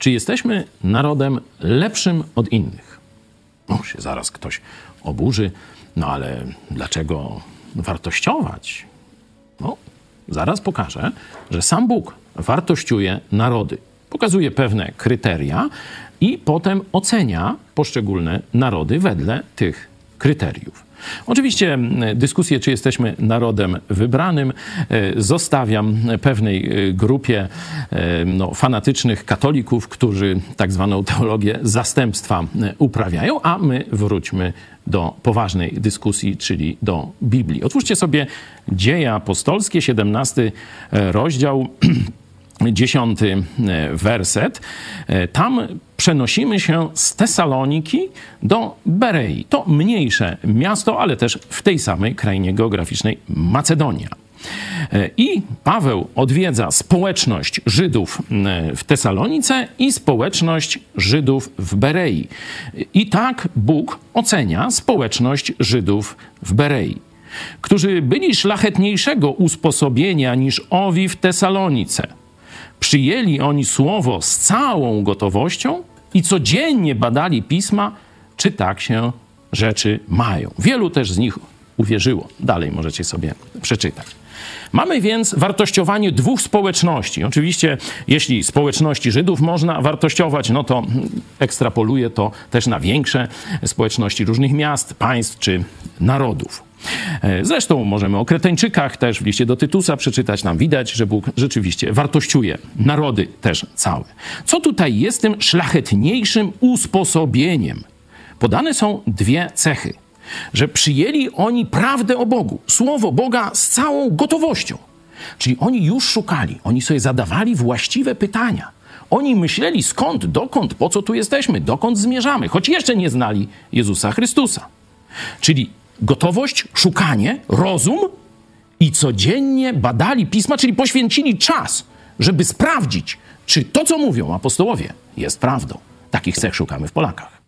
Czy jesteśmy narodem lepszym od innych? No, się zaraz ktoś oburzy, no ale dlaczego wartościować? No, zaraz pokażę, że sam Bóg wartościuje narody. Pokazuje pewne kryteria i potem ocenia poszczególne narody wedle tych kryteriów. Oczywiście dyskusję, czy jesteśmy narodem wybranym, e, zostawiam pewnej e, grupie e, no, fanatycznych katolików, którzy tak zwaną teologię zastępstwa uprawiają, a my wróćmy do poważnej dyskusji, czyli do Biblii. Otwórzcie sobie Dzieje Apostolskie, 17 rozdział. dziesiąty werset. Tam przenosimy się z Tesaloniki do Berei. To mniejsze miasto, ale też w tej samej krainie geograficznej Macedonia. I Paweł odwiedza społeczność Żydów w Tesalonice i społeczność Żydów w Berei. I tak Bóg ocenia społeczność Żydów w Berei, którzy byli szlachetniejszego usposobienia niż owi w Tesalonice. Przyjęli oni słowo z całą gotowością i codziennie badali pisma, czy tak się rzeczy mają. Wielu też z nich uwierzyło. Dalej możecie sobie przeczytać. Mamy więc wartościowanie dwóch społeczności. Oczywiście, jeśli społeczności Żydów można wartościować, no to ekstrapoluje to też na większe społeczności różnych miast, państw czy narodów. E, zresztą możemy o Kreteńczykach też w liście do Tytusa przeczytać. Nam widać, że Bóg rzeczywiście wartościuje narody też całe. Co tutaj jest tym szlachetniejszym usposobieniem? Podane są dwie cechy. Że przyjęli oni prawdę o Bogu, słowo Boga z całą gotowością. Czyli oni już szukali, oni sobie zadawali właściwe pytania. Oni myśleli skąd, dokąd, po co tu jesteśmy, dokąd zmierzamy, choć jeszcze nie znali Jezusa Chrystusa. Czyli gotowość, szukanie, rozum i codziennie badali pisma, czyli poświęcili czas, żeby sprawdzić, czy to, co mówią apostołowie, jest prawdą. Takich cech szukamy w Polakach.